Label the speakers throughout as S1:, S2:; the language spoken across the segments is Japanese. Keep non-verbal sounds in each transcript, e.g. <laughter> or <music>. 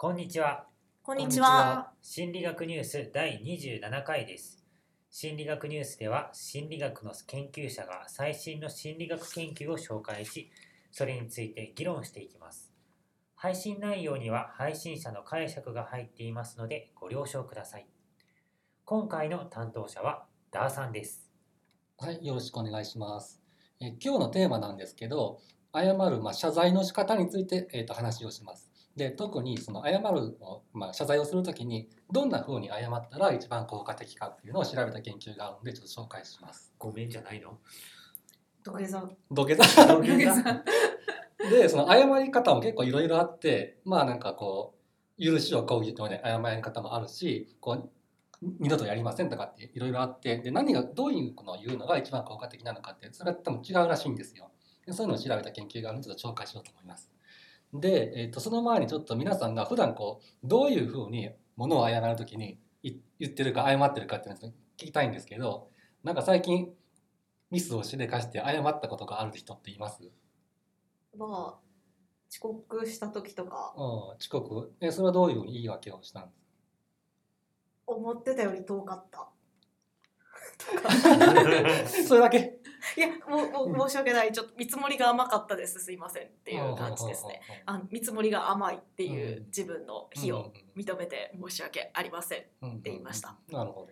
S1: こんにちは。
S2: こんにちは。
S1: 心理学ニュース第27回です。心理学ニュースでは心理学の研究者が最新の心理学研究を紹介し、それについて議論していきます。配信内容には配信者の解釈が入っていますのでご了承ください。今回の担当者はダーさんです。
S3: はい、よろしくお願いします。え今日のテーマなんですけど、謝る、まあ、謝罪の仕方について、えー、と話をします。で、特にその謝るを、まあ、謝罪をするときに、どんな風に謝ったら一番効果的かっていうのを調べた研究があるので、ちょっと紹介します。
S1: ごめんじゃないの？
S2: 土下座。
S3: 土下座？
S1: 土下座 <laughs>
S3: で、その謝り方も結構いろいろあって、まあなんかこう、許しを請うような謝り方もあるし、こう、二度とやりませんとかっていろいろあって、で、何が、どういうのを言うのが一番効果的なのかって、それは多分違うらしいんですよ。でそういうのを調べた研究があるので、ちょっと紹介しようと思います。で、えっとその前にちょっと皆さんが普段こう、どういうふうに物を謝るときにい言ってるか謝ってるかっていうのを聞きたいんですけど、なんか最近ミスをしでかして謝ったことがある人っています？
S2: まあ、遅刻した時とか、
S3: うん、遅刻。えそれはどういう言い訳をしたんです
S2: 思ってたより遠かった。
S3: か <laughs> それだけ
S2: いや、もう、もう申し訳ない。ちょっと見積もりが甘かったです。すいませんっていう感じですね。あ見積もりが甘いっていう自分の非を認めて申し訳ありません。
S3: って
S2: 言いました。
S3: なるほど。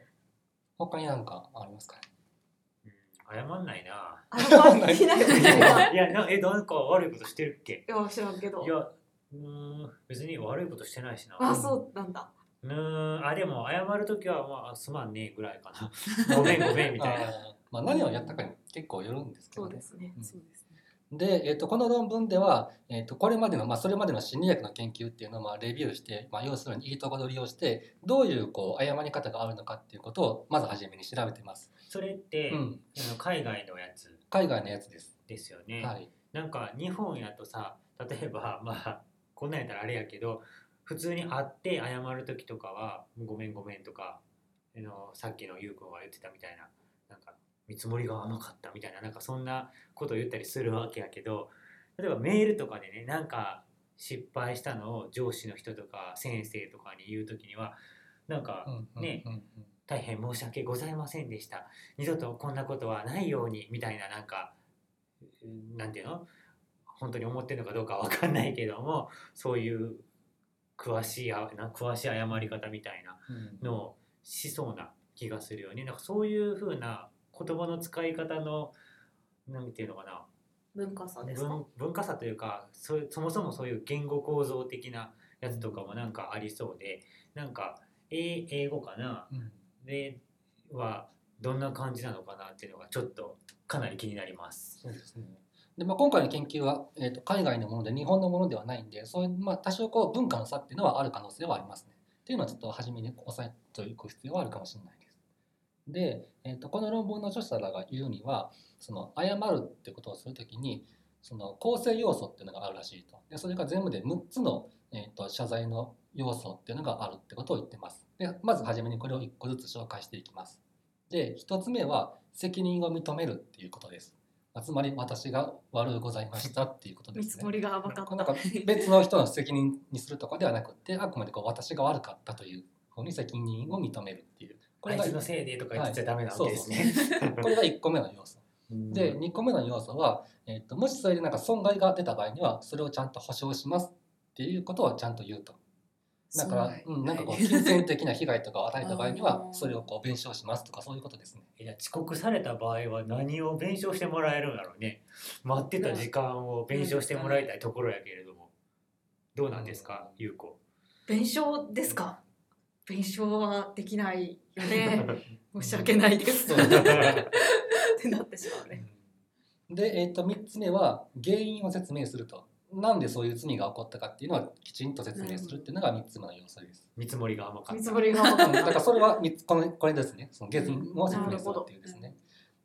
S3: 他に何かありますかね？
S1: 謝んないな。
S2: あんないいな。い <laughs>
S1: いや、なえ、なんか悪いことしてるっけ？
S2: や、知らんけど
S1: い。や、うーん、別に悪いことしてないしな。
S2: あ、そうなんだ。
S1: うーん、あ、でも謝るときは、まあ、すまんねえぐらいかな。<laughs> ごめんごめんみたいな。
S3: まあ何をやったかに結構よるんですけど、
S2: そうですね
S3: う。ん
S2: そうですね。
S3: で、えっとこの論文では、えっとこれまでの、まあ、それまでの心理学の研究っていうのをまあレビューして、まあ、要するにいいとこ取りをしてどういうこう謝り方があるのかっていうことをまず初めに調べてます。
S1: それって、
S3: うん、
S1: あの海外のやつ
S3: 海外のやつです。
S1: ですよね。
S3: はい。
S1: なんか日本やとさ、例えば、まあ、こんなんやったらあれやけど、普通に会って謝るときとかは、ごめんごめんとか、あのさっきのゆうくんが言ってたみたいな、なんか、見積もりが甘かったみたいな、なんかそんなことを言ったりするわけやけど、例えばメールとかでね、なんか失敗したのを上司の人とか先生とかに言うときには、なんか、ね大変申し訳ございませんでした。二度とこんなことはないようにみたいななんかうんなんていうの？本当に思ってるのかどうかわかんないけどもそういう詳しいあな詳しい謝り方みたいな
S3: うん
S1: のをしそうな気がするよねなんかそういうふうな言葉の使い方のなんていうのかな
S2: 文化差ですか？
S1: 文。文化差というかそそもそもそういう言語構造的なやつとかもなんかありそうでなんか英英語かな？
S3: うん
S1: ではどんな感じなのかなっていうのがちょっとかなり気になります。
S3: そうですね。でまあ、今回の研究は、えー、と海外のもので日本のものではないんでそういう、まあ、多少こう文化の差っていうのはある可能性はありますね。っていうのはちょっと初めに押さえておく必要はあるかもしれないです。で、えー、とこの論文の著者らが言うにはその謝るってことをするときにその構成要素っていうのがあるらしいと。でそれが全部で6つの、えー、と謝罪の要素っていうのがあるってことを言ってます。でまず初めにこれを1個ずつ紹介していきます。で1つ目は責任を認めるっていうことです。つまり私が悪うございましたっていうことですね。
S2: 見積もりが甘かった。
S3: なんか別の人の責任にするとかではなくてあくまでこう私が悪かったというふうに責任を認めるっていうこれが
S1: あいつのせいでとか言っちゃダメなわけですね。
S3: これが1個目の要素。
S1: うん
S3: で2個目の要素は、えー、ともしそれでなんか損害が出た場合にはそれをちゃんと保証しますっていうことをちゃんと言うと。だから、うん、なんかこう金銭的な被害とかを与えた場合に <laughs>
S2: あ
S3: は
S2: ー
S3: それをこう弁償しますとかそういうことですね。
S1: いや遅刻された場合は何を弁償してもらえるんだろうね。待ってた時間を弁償してもらいたいところやけれども。どうなんですか、ゆうこ。
S2: 弁償ですか？弁償はできないよね。<laughs> 申し訳ないです。ってなってしまうね。
S3: で、えー、と3つ目は原因を説明すると。なんでそういう罪が起こったかっていうのはきちんと説明するっていうのが3つ目の要素です。
S1: 見積もりが甘かった。
S2: 見積もりが
S3: うんだからそれは三つこのこれですね。その原因を説明するっていうですね。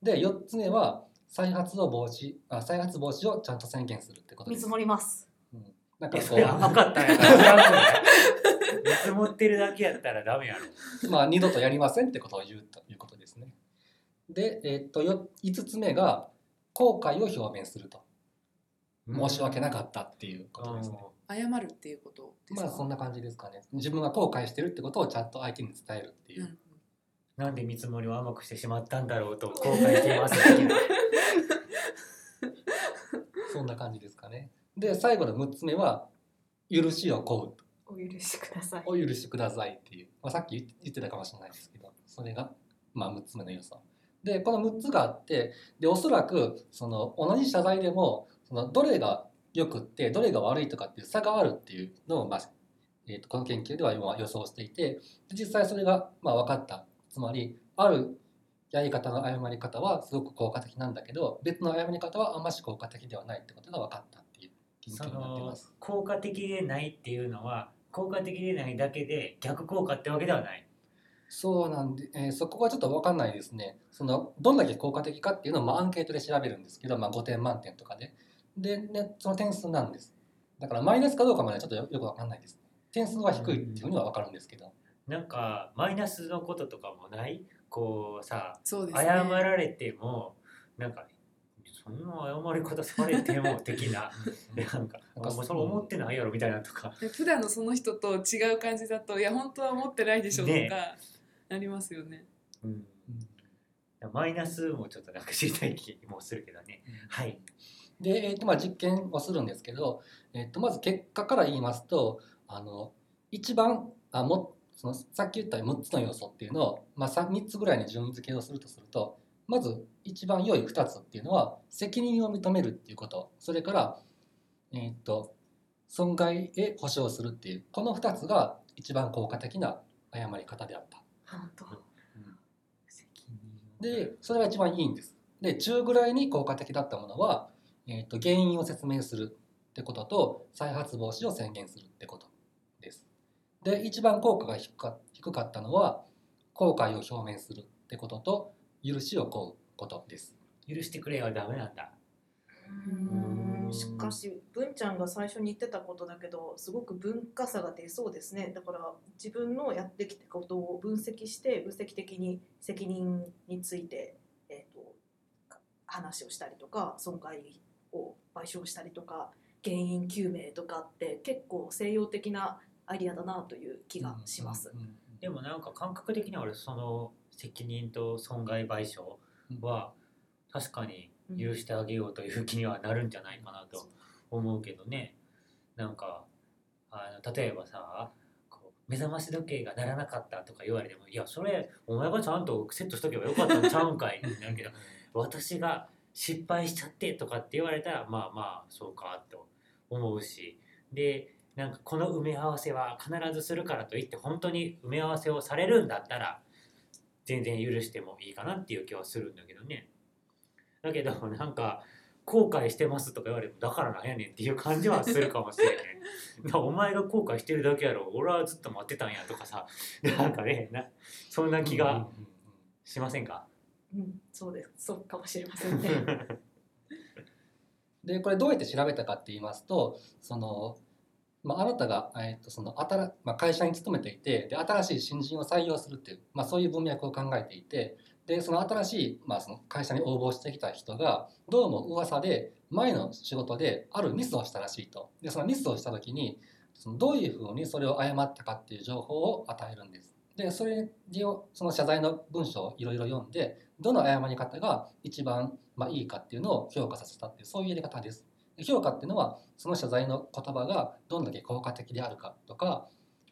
S3: で4つ目は再発を防止あ再発防止をちゃんと宣言するってことです。
S2: 見積もります。
S1: いや
S3: なんかこ
S1: それ甘かったんや <laughs> から。見積もってるだけやったらダメやろ。
S3: うまあ二度とやりませんってことを言うということですね。で、えっとよ5つ目が後悔を表明すると。申し訳なかったっていうことですね。
S4: 謝るっていうことですか、
S3: まあそんな感じですかね。自分が後悔してるってことをちゃんと相手に伝えるっていう、
S4: うん
S1: なんで見積もりを甘くしてしまったんだろうと後悔しています <laughs>
S3: そんな感じですかね。で最後の6つ目は許しを請う。
S2: お許しください。
S3: お許しくださいっていう、まあ、さっき言言ってたかもしれないですけどそれがまあ6つ目の要素でこの6つがあってでおそらくその同じ謝罪でもそのどれが良くってどれが悪いとかっていう差があるっていうのを、まあえー、とこの研究では今予想していて実際それがまあ分かったつまりあるやり方の誤り方はすごく効果的なんだけど別の誤り方はあんまし効果的ではないってことが分かったっていう研
S1: そ
S3: 究になって
S1: の
S3: ます。
S1: 効果的でないっていうのは効果的でないだけで逆効果ってわけではない
S3: そうなんで、えーそこはちょっと分かんないですね。そのどんだけ効果的かっていうのを、まあ、アンケートで調べるんですけど、まあ、5点満点とかで。で、ね、その点数なんです。だからマイナスかどうかまではちょっとよよく分かんないです。点数は低いっていうふうには分かるんですけど。
S1: なんかマイナスのこととかもない？こうさ
S4: そうね。
S1: 謝られてもなんかそんな謝り方されても的なでなんか
S3: なんか
S1: もうそれ思ってないやろみたいなとか。
S4: で普段のその人と違う感じだといや本当は思ってないでしょとか、
S1: ね。
S4: ありますよね。
S1: うん。マイナスもちょっとなんか知りたい気もするけどね。はい
S3: で、えーとまあ、実験をするんですけど、えー、とまず結果から言いますとあの一番あもそのさっき言った6つの要素っていうのを、まあ、3, 3つぐらいに順位付けをするとするとまず一番良い2つっていうのは責任を認めるっていうことそれから、えー、と損害へ保証するっていうこの2つが一番効果的な誤り方であった。
S2: 本当
S1: 責任
S3: でそれが一番いいんです。で中ぐらいに効果的だったものは、えー、と原因を説明するってことと再発防止を宣言するってことです。で一番効果が低か低かったのは後悔を表明するってことと許しを請うことです。
S1: 許してくれはダメなんだ
S2: うんしかし文ちゃんが最初に言ってたことだけどすごく文化差が出そうですねだから自分のやってきたことを分析して分析的に責任について、えー、と話をしたりとか損害を賠償したりとか原因究明とかって結構西洋的なアイディアだなという気がします。
S3: うんうんうん。
S1: でもなんか感覚的には俺その責任と損害賠償は確かに許してあげようという気にはなるんじゃないかなと思うけどね。なんかあの例えばさ目覚まし時計が鳴らなかったとか言われてもいやそれお前がちゃんとセットしとけばよかったんちゃうんかいってなるけど私が失敗しちゃってとかって言われたらまあまあそうかと思うし。でなんかこの埋め合わせは必ずするからといって本当に埋め合わせをされるんだったら全然許してもいいかなっていう気はするんだけどね。だけど <laughs> なんか後悔してますとか言われてもだからなんやねんっていう感じはするかもしれないなお前が後悔してるだけやろ。俺はずっと待ってたんやとかさ。なんかねなそんな気がしませんか？
S2: うん、そうですそうかもしれませんね。<laughs>
S3: でこれどうやって調べたかって言いますとその、まあ、あなたが、えーとその新まあ、会社に勤めていてで新しい新人を採用するっていう、まあ、そういう文脈を考えていてでその新しい、まあ、その会社に応募してきた人がどうも噂で前の仕事であるミスをしたらしいとでそのミスをした時にそのどういうふうにそれを誤ったかっていう情報を与えるんです。でそれをその謝罪の文章をいろいろ読んでどの誤り方が一番、まあ、いいかっていうのを評価させたっていうそういうやり方です。評価っていうのはその謝罪の言葉がどんだけ効果的であるかとか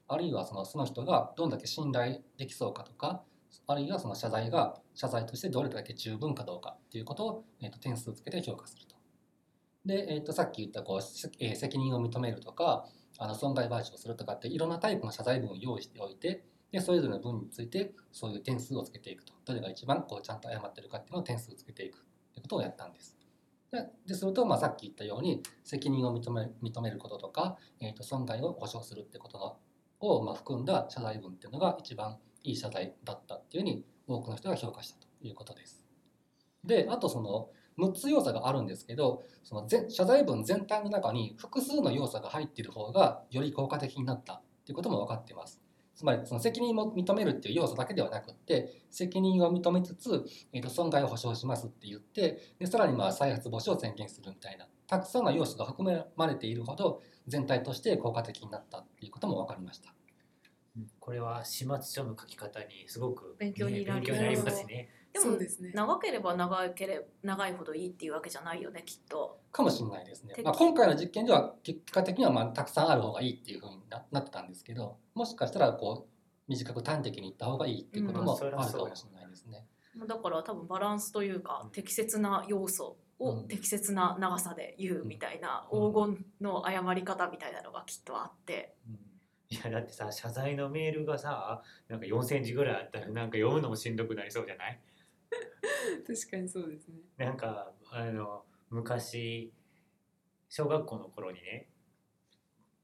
S3: あるいはそのその人がどんだけ信頼できそうかとかあるいはその謝罪が謝罪としてどれだけ十分かどうかっていうことを、えー、と点数つけて評価すると。で、えー、とさっき言ったこう、えー責任を認めるとかあの損害賠償するとかっていろんなタイプの謝罪文を用意しておいてでそれぞれの文についてそういう点数をつけていくとどれが一番こうちゃんと謝ってるかっていうのを点数をつけていくってことをやったんです。でですると、まあ、さっき言ったように責任を認め認めることとか、えー、と損害を保証するってことを、まあ、含んだ謝罪文っていうのが一番いい謝罪だったっていうふうに多くの人が評価したということです。であとその6つ要素があるんですけどその全謝罪文全体の中に複数の要素が入っている方がより効果的になったっていうことも分かっています。つまりその責任を認めるっていう要素だけではなくって責任を認めつつ、えー、と損害を保証しますって言ってでさらにまあ再発防止を宣言するみたいなたくさんの要素が含まれているほど全体として効果的になったっていうことも分かりました。
S1: これは始末書の書き方にすごく、
S2: 勉強になり
S1: ね勉強になりますね。
S2: でも
S4: そうですね
S2: 長ければ長ければ長いほどいいっていうわけじゃないよねきっと。
S3: かもしれないですね
S2: 適。
S3: まあ、今回の実験では結果的にはまあたくさんある方がいいっていうふうにななってたんですけどもしかしたらこう短く端的にいった方がいいっていうこと
S1: うん
S3: もあるかもしれないですね。
S2: だから多分バランスというか適切な要素を
S3: うん
S2: 適切な長さで言うみたいな
S3: うん
S2: 黄金の謝り方みたいなのがきっとあって。
S1: いやだってさ謝罪のメールがさなんか4センチぐらいあったらなんか読むのもしんどくなりそうじゃない？<laughs>
S4: 確かにそうですね
S1: なんかあの昔小学校の頃にね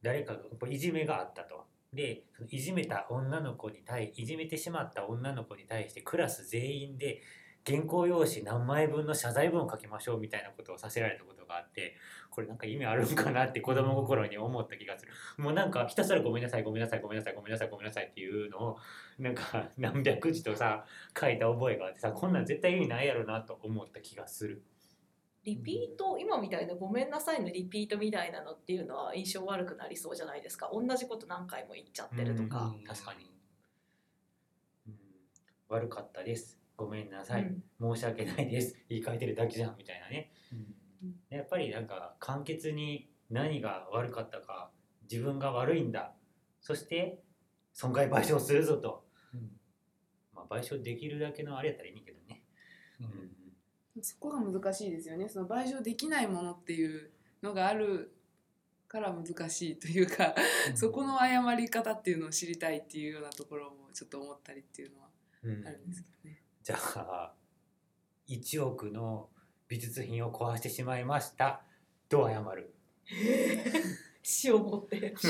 S1: 誰かがいじめがあったと。でそのいじめた女の子に対いじめてしまった女の子に対してクラス全員で原稿用紙何枚分の謝罪文を書きましょうみたいなことをさせられたことがあってこれなんか意味あるんかなって子供心に思った気がする。もうなんかひたすらごめんなさいごめんなさいごめんなさいごめんなさいごめんなさいっていうのをなんか何百字とさ書いた覚えがあってさこんなん絶対意味ないやろなと思った気がする。
S2: リピート今みたいな「ごめんなさい」のリピートみたいなのっていうのは印象悪くなりそうじゃないですか。同じこと何回も言っちゃってるとか。
S3: うん。
S1: 確かに。うん。悪かったです。ごめんなさい、
S2: うん。
S1: 申し訳ないです。言い換えてるだけじゃんみたいなね。
S3: うん
S1: やっぱりなんか簡潔に何が悪かったか自分が悪いんだ。そして損害賠償するぞと、
S3: うん。
S1: まあ、賠償できるだけのあれやったらいいけどね、
S3: うん。
S4: そこが難しいですよね。その賠償できないものっていうのがあるから難しいというか、そこの謝り方っていうのを知りたいっていうようなところもちょっと思ったりっていうのは
S1: うん
S4: あるんですけどね。
S1: じゃあ1億の美術品を壊してしまいました。どう謝る？<laughs>
S2: 死を持って。<laughs>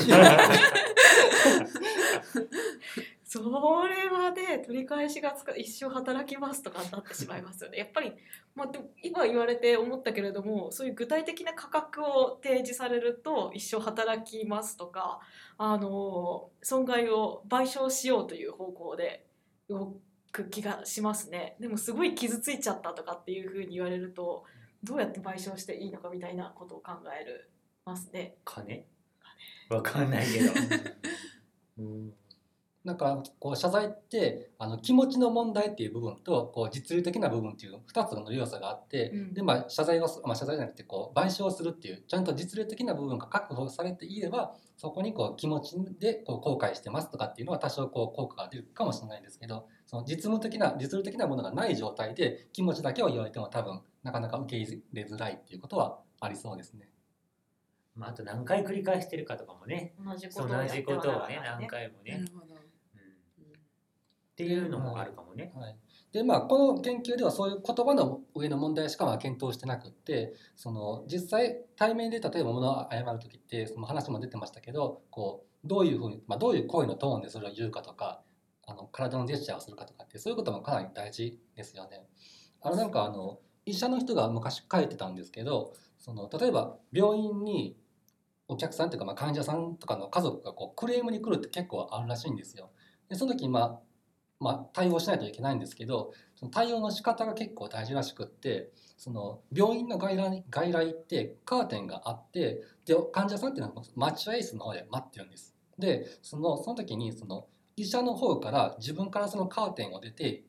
S2: それはね取り返しがつか一生働きますとかになってしまいますよね。やっぱり、まあ、今言われて思ったけれどもそういう具体的な価格を提示されると一生働きますとかあの損害を賠償しようという方向で動く気がしますね。でもすごい傷ついちゃったとかっていうふうに言われるとどうやって賠償していいのかみたいなことを考えるますね。
S1: 金。わかんないけど、<laughs> うん
S3: なんかこう謝罪ってあの気持ちの問題っていう部分とこう実利的な部分っていう2つの要素があって、
S2: うん
S3: でまあ謝罪をす、まあ、謝罪じゃなくてこう賠償するっていうちゃんと実利的な部分が確保されていればそこにこう気持ちでこう後悔してますとかっていうのは多少こう効果が出るかもしれないんですけどその実務的な実利的なものがない状態で気持ちだけを言われても多分なかなか受け入れづらいっていうことはありそうですね。
S1: まあ、あと何回繰り返してるかとかもね
S2: 同じことを
S1: ね
S2: はならない
S1: 何回もね、
S4: なるほど。
S1: うんっていうのもあるかもね。
S3: はい、でまあこの研究ではそういう言葉の上の問題しかま検討してなくってその実際対面で例えば物を謝る時ってその話も出てましたけどこうどういうふうに、まあ、どういう声のトーンでそれを言うかとかあの体のジェスチャーをするかとかってそういうこともかなり大事ですよね。あのなんかあの医者の人が昔書いてたんですけどその例えば病院にお客さんというかまあ患者さんとかの家族がこうクレームに来るって結構あるらしいんですよ。でその時まあまあ、対応しないといけないんですけどその対応の仕方が結構大事らしくってその病院の外来外来ってカーテンがあってで患者さんっていうのは待合室の方で待ってるんです。でそのその時にその医者の方から自分からそのカーテンを出て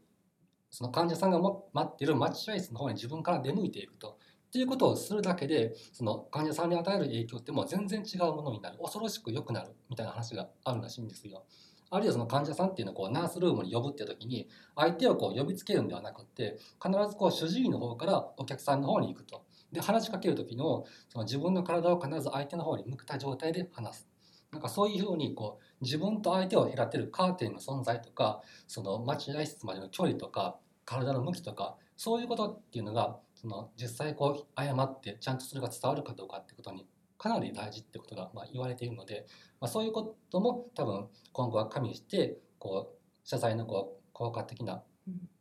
S3: その患者さんが待ってる待合室の方に自分から出向いていくと。っていうことをするだけでその患者さんに与える影響ってもう全然違うものになる恐ろしく良くなるみたいな話があるらしいんですよ。あるいはその患者さんっていうのをこうナースルームに呼ぶっていう時に相手をこう呼びつけるんではなくって必ずこう主治医の方からお客さんの方に行くと。で話しかける時のその自分の体を必ず相手の方に向けた状態で話す。なんかそういうふうにこう自分と相手を隔てるカーテンの存在とかその待合室までの距離とか体の向きとかそういうことっていうのがその実際こう謝ってちゃんとそれが伝わるかどうかってことにかなり大事ってことがまあ言われているので、まあ、そういうことも多分今後は加味してこう謝罪のこう効果的な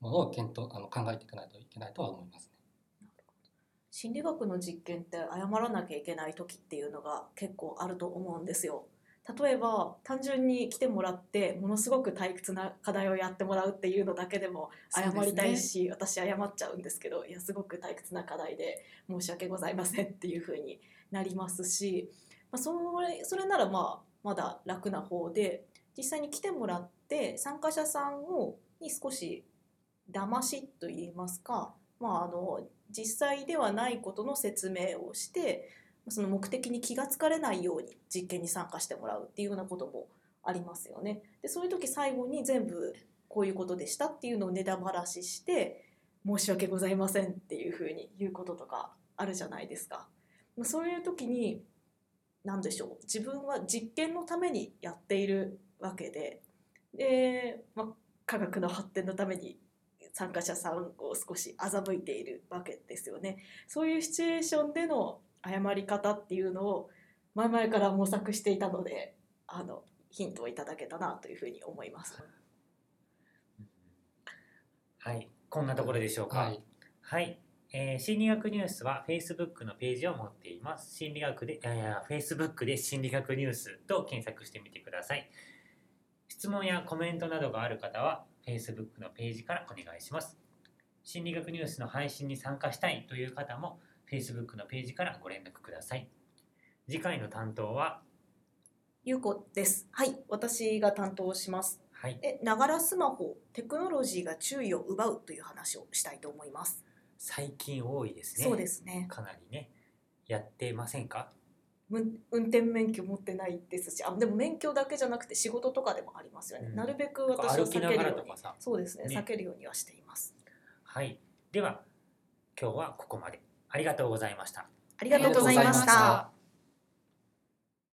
S3: ものを検討あの考えていかないといけないとは思いますね。
S2: 心理学の実験って謝らなきゃいけない時っていうのが結構あると思うんですよ。例えば単純に来てもらってものすごく退屈な課題をやってもらうっていうのだけでも謝りたいし、私謝っちゃうんですけどいやすごく退屈な課題で申し訳ございませんっていう風になりますしまあ、それそれならまあまだ楽な方で実際に来てもらって参加者さんをに少し騙しといいますか、まあ、あの実際ではないことの説明をしてその目的に気が付かれないように実験に参加してもらうっていうようなこともありますよね。でそういう時最後に全部こういうことでしたっていうのをネタばらしして申し訳ございませんっていうふうに言うこととかあるじゃないですか。そういう時に何でしょう自分は実験のためにやっているわけでで、ま、科学の発展のために参加者さんを少し欺いているわけですよね。そういうシチュエーションでの謝り方っていうのを前々から模索していたのであのヒントをいただけたなというふうに思います。
S1: はい、こんなところでしょうか。
S3: はい。
S1: はい、えー心理学ニュースは Facebook のページを持っています。心理学で、いやいや、Facebook で心理学ニュースと検索してみてください。質問やコメントなどがある方は Facebook のページからお願いします。心理学ニュースの配信に参加したいという方も Facebook のページからご連絡ください。次回の担当は、
S2: ゆうこです。はい、私が担当します。
S1: はい、
S2: え、ながらスマホ、テクノロジーが注意を奪うという話をしたいと思います。
S1: 最近多いですね。
S2: そうですね。
S1: かなりね、やってませんか？
S2: む運転免許持ってないですし、あ、でも免許だけじゃなくて仕事とかでもありますよね。
S1: うん
S2: なるべく私は避けるように。そうですね
S1: ね
S2: 避けるようにはしています。
S1: はい。では、今日はここまで。ありがとうございました。
S2: ありがとうございました。